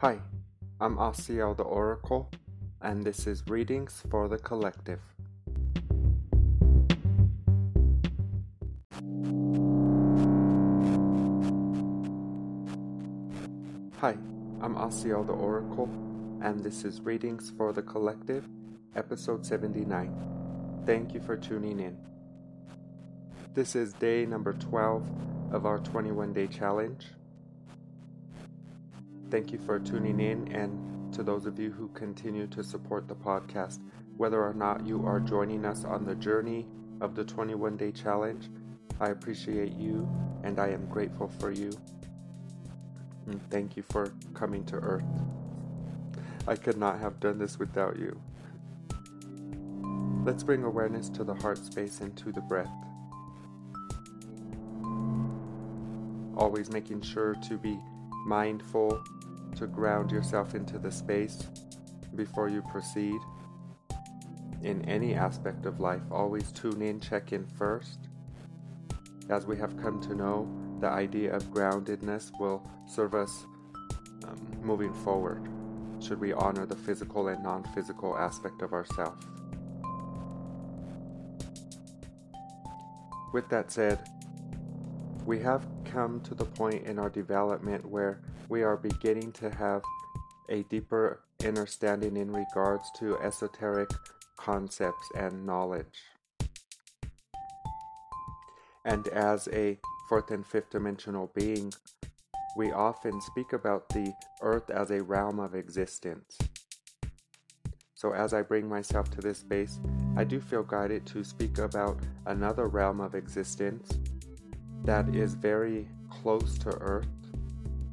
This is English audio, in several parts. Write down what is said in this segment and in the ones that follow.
Hi, I'm Asiel the Oracle, and this is Readings for the Collective. Hi, I'm Asiel the Oracle, and this is Readings for the Collective, episode 79. Thank you for tuning in. This is day number 12 of our 21 day challenge. Thank you for tuning in and to those of you who continue to support the podcast. Whether or not you are joining us on the journey of the 21 day challenge, I appreciate you and I am grateful for you. And thank you for coming to Earth. I could not have done this without you. Let's bring awareness to the heart space and to the breath. Always making sure to be mindful to ground yourself into the space before you proceed. In any aspect of life, always tune in, check in first. As we have come to know, the idea of groundedness will serve us um, moving forward, should we honor the physical and non physical aspect of ourself. With that said, we have come to the point in our development where we are beginning to have a deeper understanding in regards to esoteric concepts and knowledge. And as a fourth and fifth dimensional being, we often speak about the earth as a realm of existence. So, as I bring myself to this space, I do feel guided to speak about another realm of existence that is very close to earth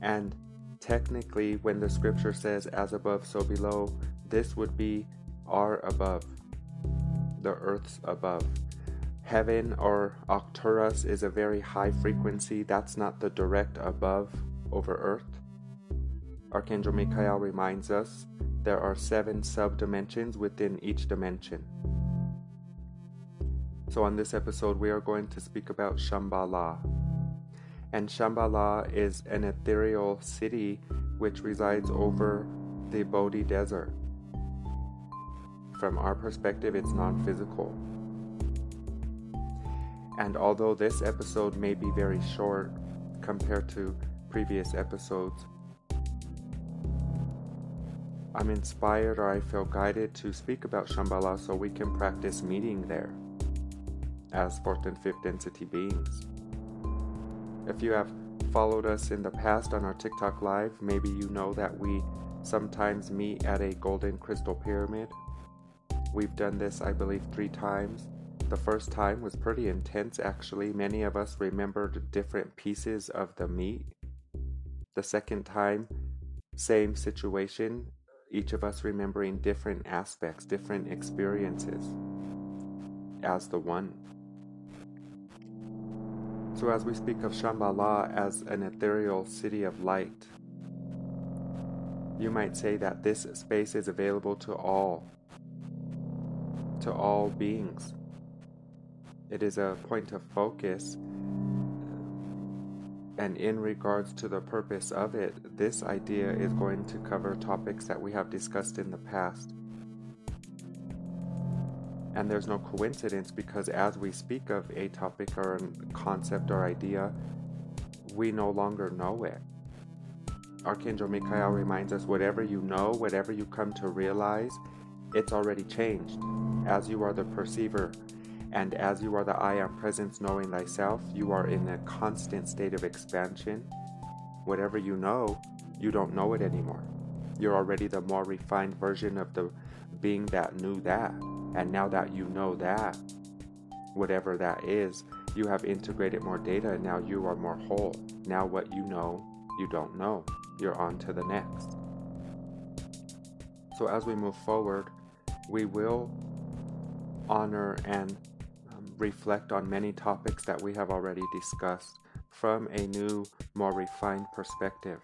and technically, when the scripture says, as above, so below, this would be our above, the earth's above. Heaven or Arcturus is a very high frequency. That's not the direct above over earth. Archangel Michael reminds us there are seven subdimensions within each dimension. So, on this episode, we are going to speak about Shambhala and Shambhala is an ethereal city which resides over the Bodhi Desert. From our perspective, it's non physical. And although this episode may be very short compared to previous episodes, I'm inspired or I feel guided to speak about Shambhala so we can practice meeting there as fourth and fifth density beings. If you have followed us in the past on our TikTok Live, maybe you know that we sometimes meet at a golden crystal pyramid. We've done this, I believe, three times. The first time was pretty intense, actually. Many of us remembered different pieces of the meet. The second time, same situation, each of us remembering different aspects, different experiences as the one. So, as we speak of Shambhala as an ethereal city of light, you might say that this space is available to all, to all beings. It is a point of focus, and in regards to the purpose of it, this idea is going to cover topics that we have discussed in the past. And there's no coincidence because as we speak of a topic or a concept or idea, we no longer know it. Archangel Michael reminds us whatever you know, whatever you come to realize, it's already changed. As you are the perceiver, and as you are the I am presence knowing thyself, you are in a constant state of expansion. Whatever you know, you don't know it anymore. You're already the more refined version of the being that knew that. And now that you know that, whatever that is, you have integrated more data and now you are more whole. Now, what you know, you don't know. You're on to the next. So, as we move forward, we will honor and um, reflect on many topics that we have already discussed from a new, more refined perspective.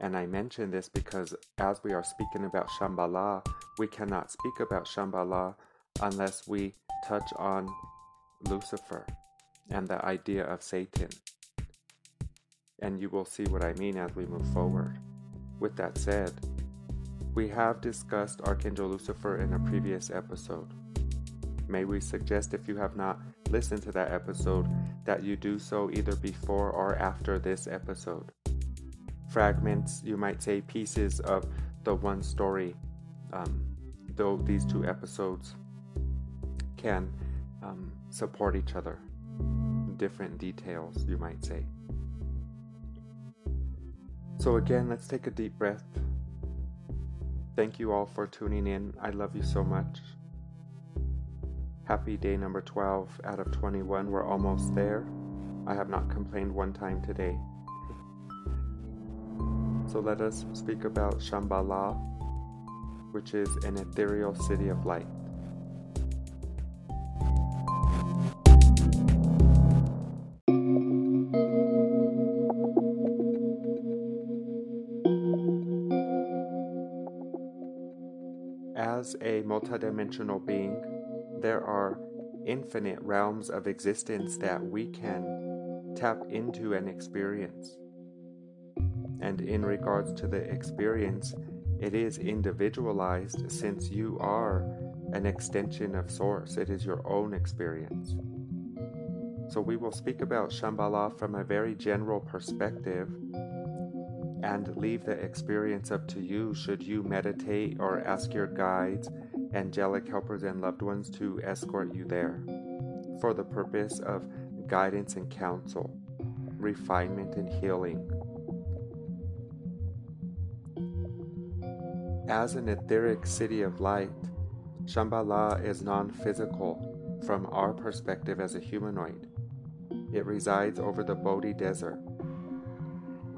And I mention this because as we are speaking about Shambhala, we cannot speak about Shambhala unless we touch on Lucifer and the idea of Satan. And you will see what I mean as we move forward. With that said, we have discussed Archangel Lucifer in a previous episode. May we suggest if you have not listened to that episode that you do so either before or after this episode. Fragments, you might say pieces of the one story, um, though these two episodes can um, support each other. Different details, you might say. So, again, let's take a deep breath. Thank you all for tuning in. I love you so much. Happy day number 12 out of 21. We're almost there. I have not complained one time today. So let us speak about Shambhala, which is an ethereal city of light. As a multidimensional being, there are infinite realms of existence that we can tap into and experience. And in regards to the experience, it is individualized since you are an extension of Source. It is your own experience. So we will speak about Shambhala from a very general perspective and leave the experience up to you should you meditate or ask your guides, angelic helpers, and loved ones to escort you there for the purpose of guidance and counsel, refinement and healing. As an etheric city of light, Shambhala is non physical from our perspective as a humanoid. It resides over the Bodhi Desert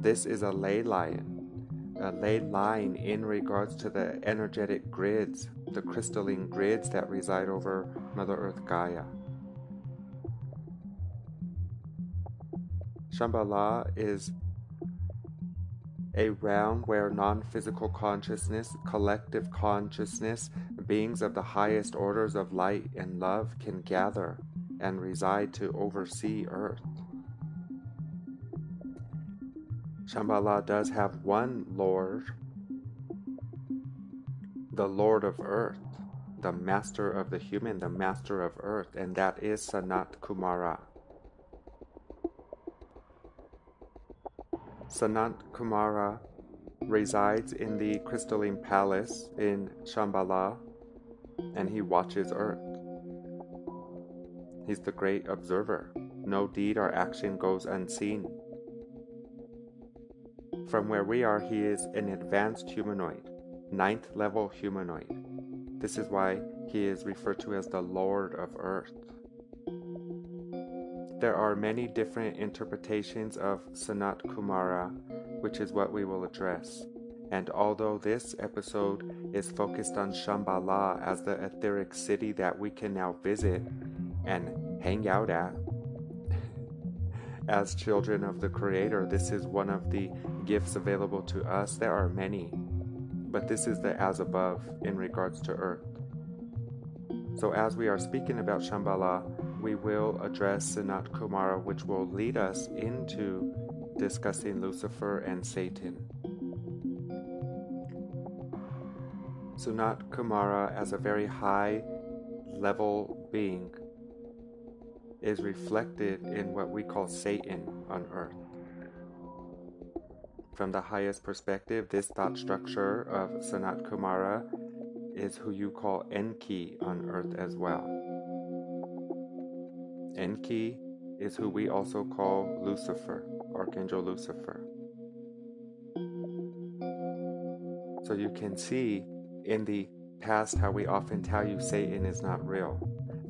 this is a ley line, a ley line in regards to the energetic grids, the crystalline grids that reside over Mother Earth Gaia. Shambhala is a realm where non physical consciousness, collective consciousness, beings of the highest orders of light and love can gather and reside to oversee Earth. Shambhala does have one Lord, the Lord of Earth, the Master of the human, the Master of Earth, and that is Sanat Kumara. Sanat Kumara resides in the crystalline palace in Shambhala and he watches Earth. He's the great observer. No deed or action goes unseen. From where we are, he is an advanced humanoid, ninth level humanoid. This is why he is referred to as the Lord of Earth. There are many different interpretations of Sanat Kumara, which is what we will address. And although this episode is focused on Shambhala as the etheric city that we can now visit and hang out at, as children of the Creator, this is one of the gifts available to us. There are many, but this is the as above in regards to earth. So, as we are speaking about Shambhala, we will address Sanat Kumara, which will lead us into discussing Lucifer and Satan. Sanat Kumara, as a very high level being, is reflected in what we call Satan on earth. From the highest perspective, this thought structure of Sanat Kumara is who you call Enki on earth as well. Enki is who we also call Lucifer, Archangel Lucifer. So you can see in the past how we often tell you Satan is not real.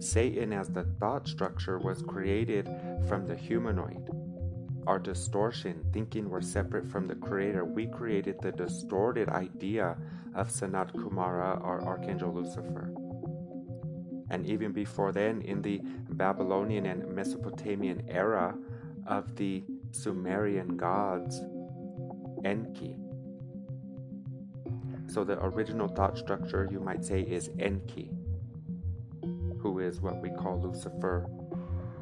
Satan, as the thought structure, was created from the humanoid. Our distortion, thinking we're separate from the Creator, we created the distorted idea of Sanat Kumara or Archangel Lucifer. And even before then, in the Babylonian and Mesopotamian era of the Sumerian gods, Enki. So the original thought structure, you might say, is Enki who is what we call Lucifer,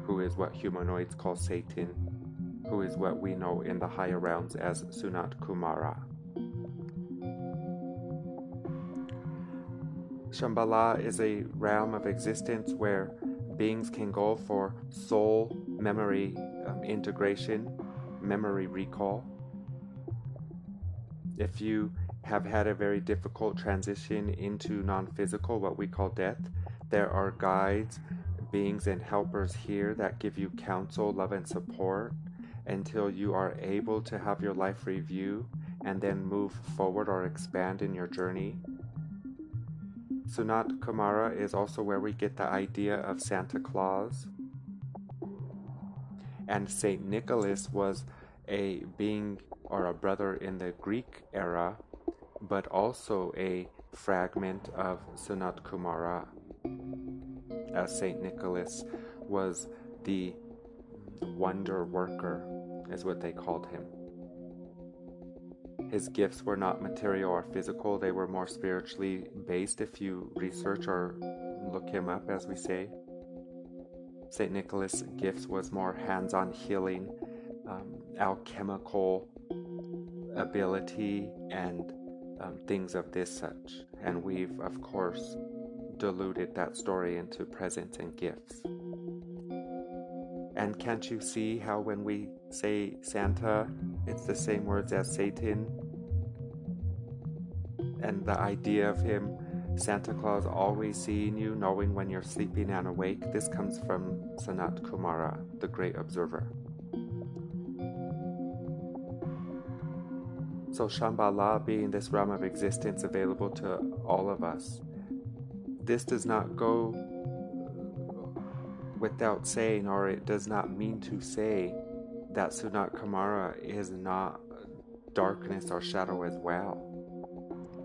who is what humanoids call Satan, who is what we know in the higher realms as Sanat Kumara. Shambhala is a realm of existence where beings can go for soul memory um, integration, memory recall. If you have had a very difficult transition into non physical, what we call death, there are guides, beings, and helpers here that give you counsel, love, and support until you are able to have your life review and then move forward or expand in your journey. Sanat Kumara is also where we get the idea of Santa Claus. And Saint Nicholas was a being or a brother in the Greek era, but also a fragment of Sanat Kumara, as Saint Nicholas was the wonder worker, is what they called him. His gifts were not material or physical, they were more spiritually based if you research or look him up, as we say. St. Nicholas' gifts was more hands on healing, um, alchemical ability, and um, things of this such. And we've, of course, diluted that story into presents and gifts. And can't you see how when we say Santa, it's the same words as Satan? And the idea of him, Santa Claus always seeing you, knowing when you're sleeping and awake, this comes from Sanat Kumara, the great observer. So Shambhala being this realm of existence available to all of us, this does not go without saying, or it does not mean to say, that Sanat Kumara is not darkness or shadow as well.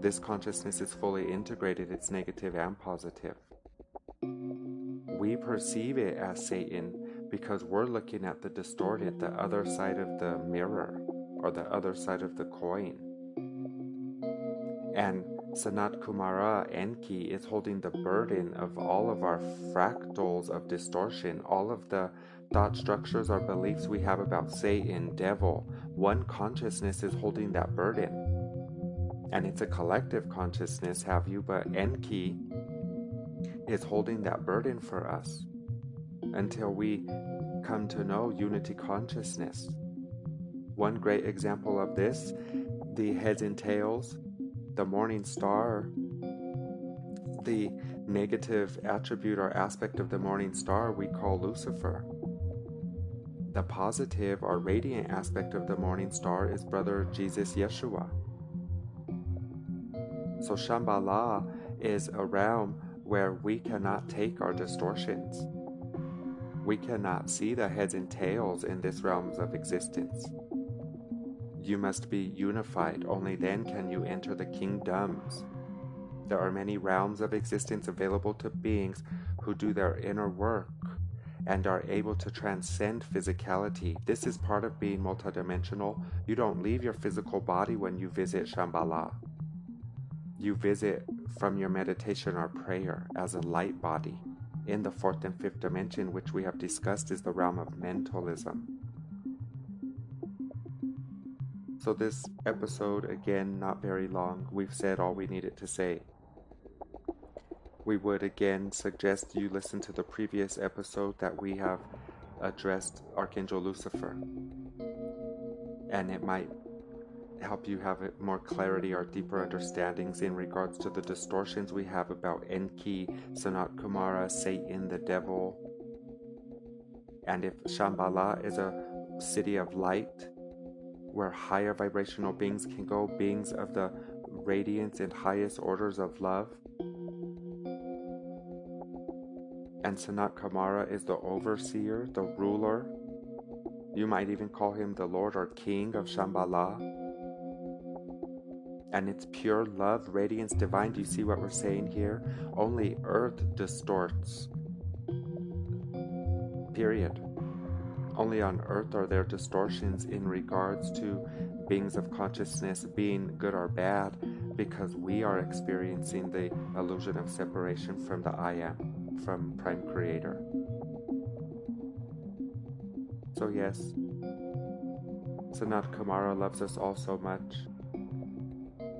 This consciousness is fully integrated, it's negative and positive. We perceive it as Satan because we're looking at the distorted, the other side of the mirror or the other side of the coin. And Sanat Kumara Enki is holding the burden of all of our fractals of distortion, all of the thought structures or beliefs we have about Satan, devil. One consciousness is holding that burden. And it's a collective consciousness, have you? But Enki is holding that burden for us until we come to know unity consciousness. One great example of this the heads and tails the morning star, the negative attribute or aspect of the morning star we call Lucifer. The positive or radiant aspect of the morning star is brother Jesus Yeshua. So Shambhala is a realm where we cannot take our distortions. We cannot see the heads and tails in this realms of existence. You must be unified, only then can you enter the kingdoms. There are many realms of existence available to beings who do their inner work and are able to transcend physicality. This is part of being multidimensional. You don't leave your physical body when you visit Shambhala. You visit from your meditation or prayer as a light body in the fourth and fifth dimension, which we have discussed is the realm of mentalism. So, this episode, again, not very long. We've said all we needed to say. We would again suggest you listen to the previous episode that we have addressed Archangel Lucifer. And it might help you have more clarity or deeper understandings in regards to the distortions we have about Enki, Sanat Kumara, Satan, the devil. And if Shambhala is a city of light, where higher vibrational beings can go, beings of the radiance and highest orders of love. And Sanat Kumara is the overseer, the ruler. You might even call him the Lord or King of Shambhala. And it's pure love, radiance divine. Do you see what we're saying here? Only earth distorts. Period. Only on earth are there distortions in regards to beings of consciousness being good or bad because we are experiencing the illusion of separation from the I am, from Prime Creator. So, yes, Sanat Kumara loves us all so much.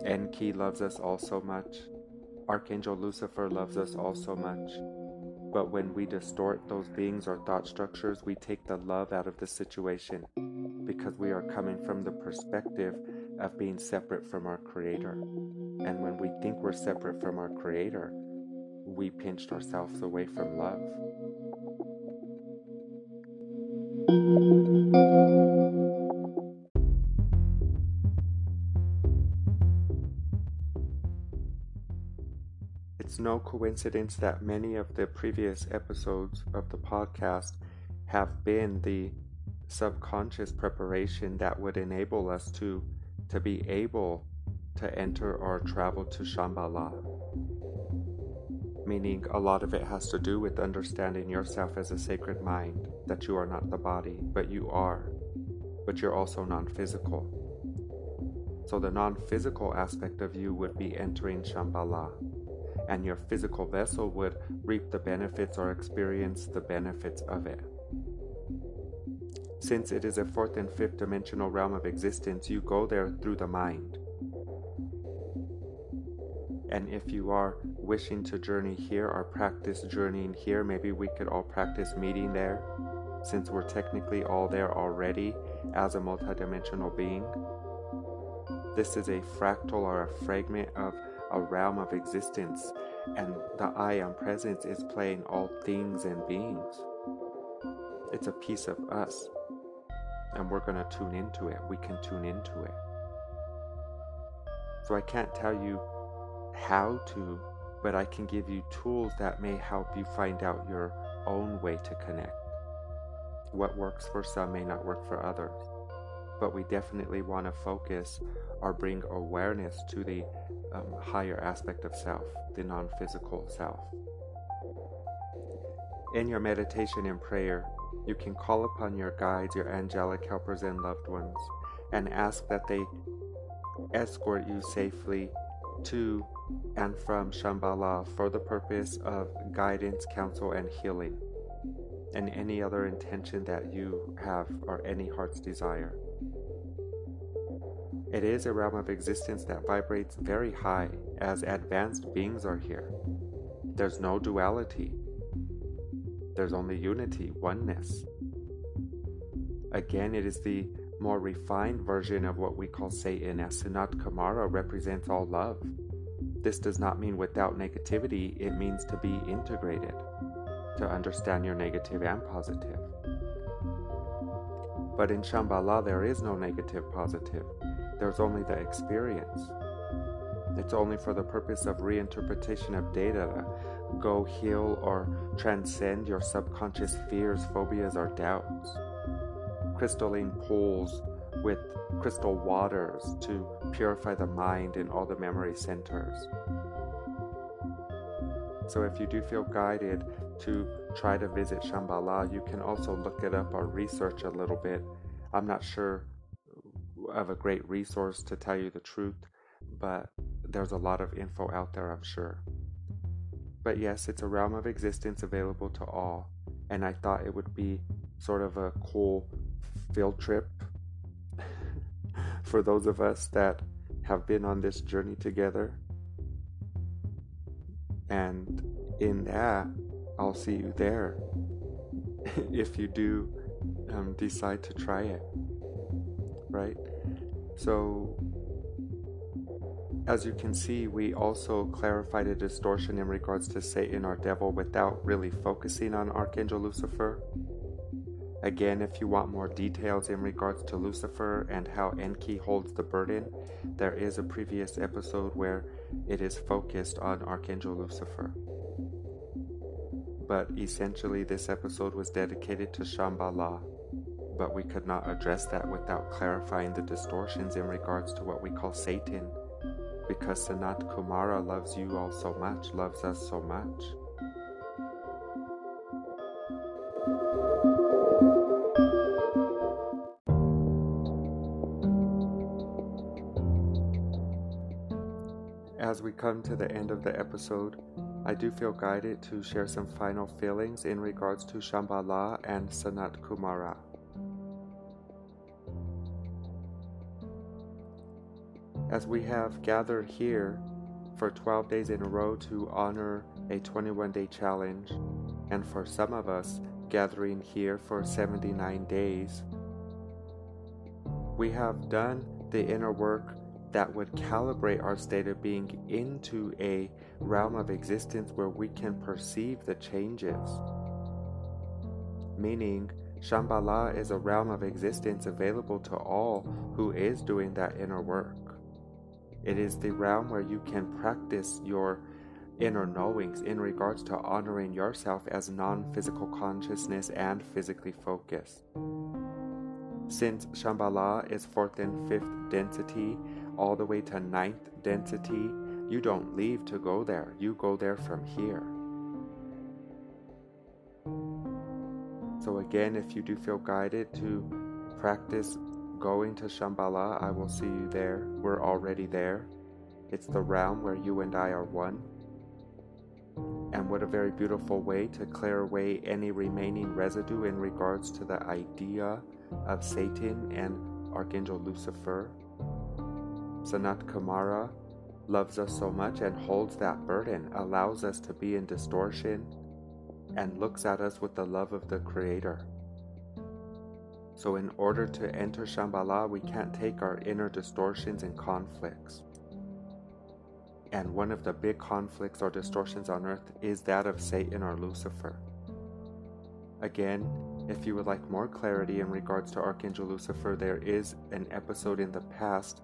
Enki loves us all so much. Archangel Lucifer loves us all so much. But when we distort those beings or thought structures, we take the love out of the situation because we are coming from the perspective of being separate from our Creator. And when we think we're separate from our Creator, we pinched ourselves away from love. It's no coincidence that many of the previous episodes of the podcast have been the subconscious preparation that would enable us to to be able to enter or travel to Shambhala. Meaning, a lot of it has to do with understanding yourself as a sacred mind, that you are not the body, but you are, but you're also non physical. So, the non physical aspect of you would be entering Shambhala and your physical vessel would reap the benefits or experience the benefits of it. Since it is a fourth and fifth dimensional realm of existence, you go there through the mind. And if you are wishing to journey here or practice journeying here, maybe we could all practice meeting there, since we're technically all there already as a multidimensional being. This is a fractal or a fragment of a realm of existence, and the I am presence is playing all things and beings. It's a piece of us, and we're going to tune into it. We can tune into it. So I can't tell you how to, but I can give you tools that may help you find out your own way to connect. What works for some may not work for others, but we definitely want to focus or bring awareness to the um, higher aspect of self, the non physical self. In your meditation and prayer, you can call upon your guides, your angelic helpers, and loved ones, and ask that they escort you safely to and from Shambhala for the purpose of guidance, counsel, and healing, and any other intention that you have or any heart's desire. It is a realm of existence that vibrates very high as advanced beings are here. There's no duality, there's only unity, oneness. Again, it is the more refined version of what we call Satan, as Sanat Kumara represents all love. This does not mean without negativity, it means to be integrated, to understand your negative and positive. But in Shambhala, there is no negative positive. There's only the experience. It's only for the purpose of reinterpretation of data to go heal or transcend your subconscious fears, phobias, or doubts. Crystalline pools with crystal waters to purify the mind and all the memory centers. So, if you do feel guided to try to visit Shambhala, you can also look it up or research a little bit. I'm not sure of a great resource to tell you the truth, but there's a lot of info out there, I'm sure. But yes, it's a realm of existence available to all, and I thought it would be sort of a cool field trip for those of us that have been on this journey together. And in that, I'll see you there if you do um, decide to try it. Right? So, as you can see, we also clarified a distortion in regards to Satan or devil without really focusing on Archangel Lucifer. Again, if you want more details in regards to Lucifer and how Enki holds the burden, there is a previous episode where it is focused on Archangel Lucifer. But essentially, this episode was dedicated to Shambhala, but we could not address that without clarifying the distortions in regards to what we call Satan, because Sanat Kumara loves you all so much, loves us so much. As we come to the end of the episode, I do feel guided to share some final feelings in regards to Shambhala and Sanat Kumara. As we have gathered here for 12 days in a row to honor a 21 day challenge, and for some of us, gathering here for 79 days. We have done the inner work that would calibrate our state of being into a realm of existence where we can perceive the changes. Meaning, Shambhala is a realm of existence available to all who is doing that inner work. It is the realm where you can practice your inner knowings in regards to honoring yourself as non physical consciousness and physically focused. Since Shambhala is fourth and fifth density, all the way to ninth density, you don't leave to go there, you go there from here. So, again, if you do feel guided to practice going to Shambhala, I will see you there. We're already there. It's the realm where you and I are one. And what a very beautiful way to clear away any remaining residue in regards to the idea of Satan and Archangel Lucifer. Sanat Kumara loves us so much and holds that burden, allows us to be in distortion, and looks at us with the love of the Creator. So, in order to enter Shambhala, we can't take our inner distortions and conflicts. And one of the big conflicts or distortions on earth is that of Satan or Lucifer. Again, if you would like more clarity in regards to Archangel Lucifer, there is an episode in the past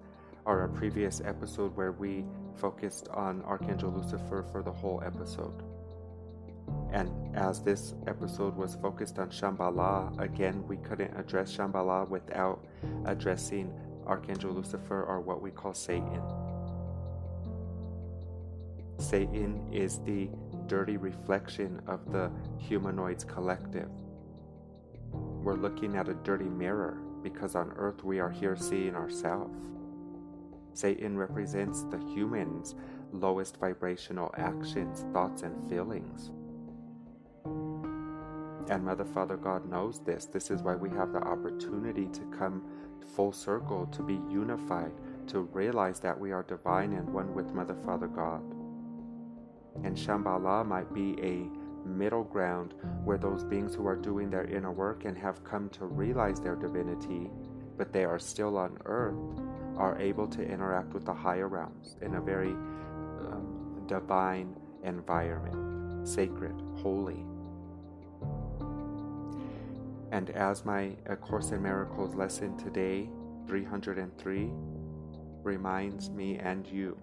or a previous episode where we focused on Archangel Lucifer for the whole episode. And as this episode was focused on Shambhala, again, we couldn't address Shambhala without addressing Archangel Lucifer or what we call Satan. Satan is the dirty reflection of the humanoids collective. We're looking at a dirty mirror because on earth we are here seeing ourselves. Satan represents the human's lowest vibrational actions, thoughts, and feelings. And Mother, Father, God knows this. This is why we have the opportunity to come full circle, to be unified, to realize that we are divine and one with Mother, Father, God. And Shambhala might be a middle ground where those beings who are doing their inner work and have come to realize their divinity, but they are still on earth, are able to interact with the higher realms in a very um, divine environment, sacred, holy. And as my A Course in Miracles lesson today, 303, reminds me and you,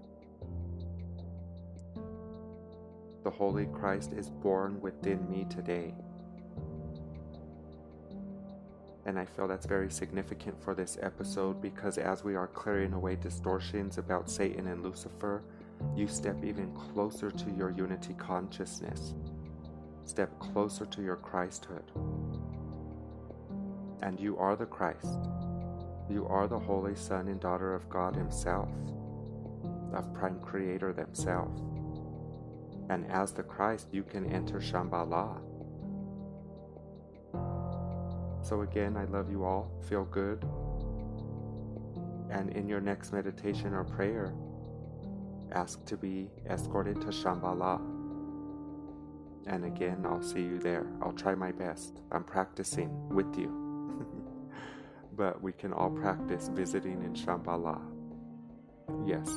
the Holy Christ is born within me today. And I feel that's very significant for this episode because as we are clearing away distortions about Satan and Lucifer, you step even closer to your unity consciousness. Step closer to your Christhood and you are the Christ. You are the Holy Son and Daughter of God Himself, of Prime Creator themselves. And as the Christ, you can enter Shambhala. So, again, I love you all. Feel good. And in your next meditation or prayer, ask to be escorted to Shambhala. And again, I'll see you there. I'll try my best. I'm practicing with you but we can all practice visiting in Shambhala. Yes.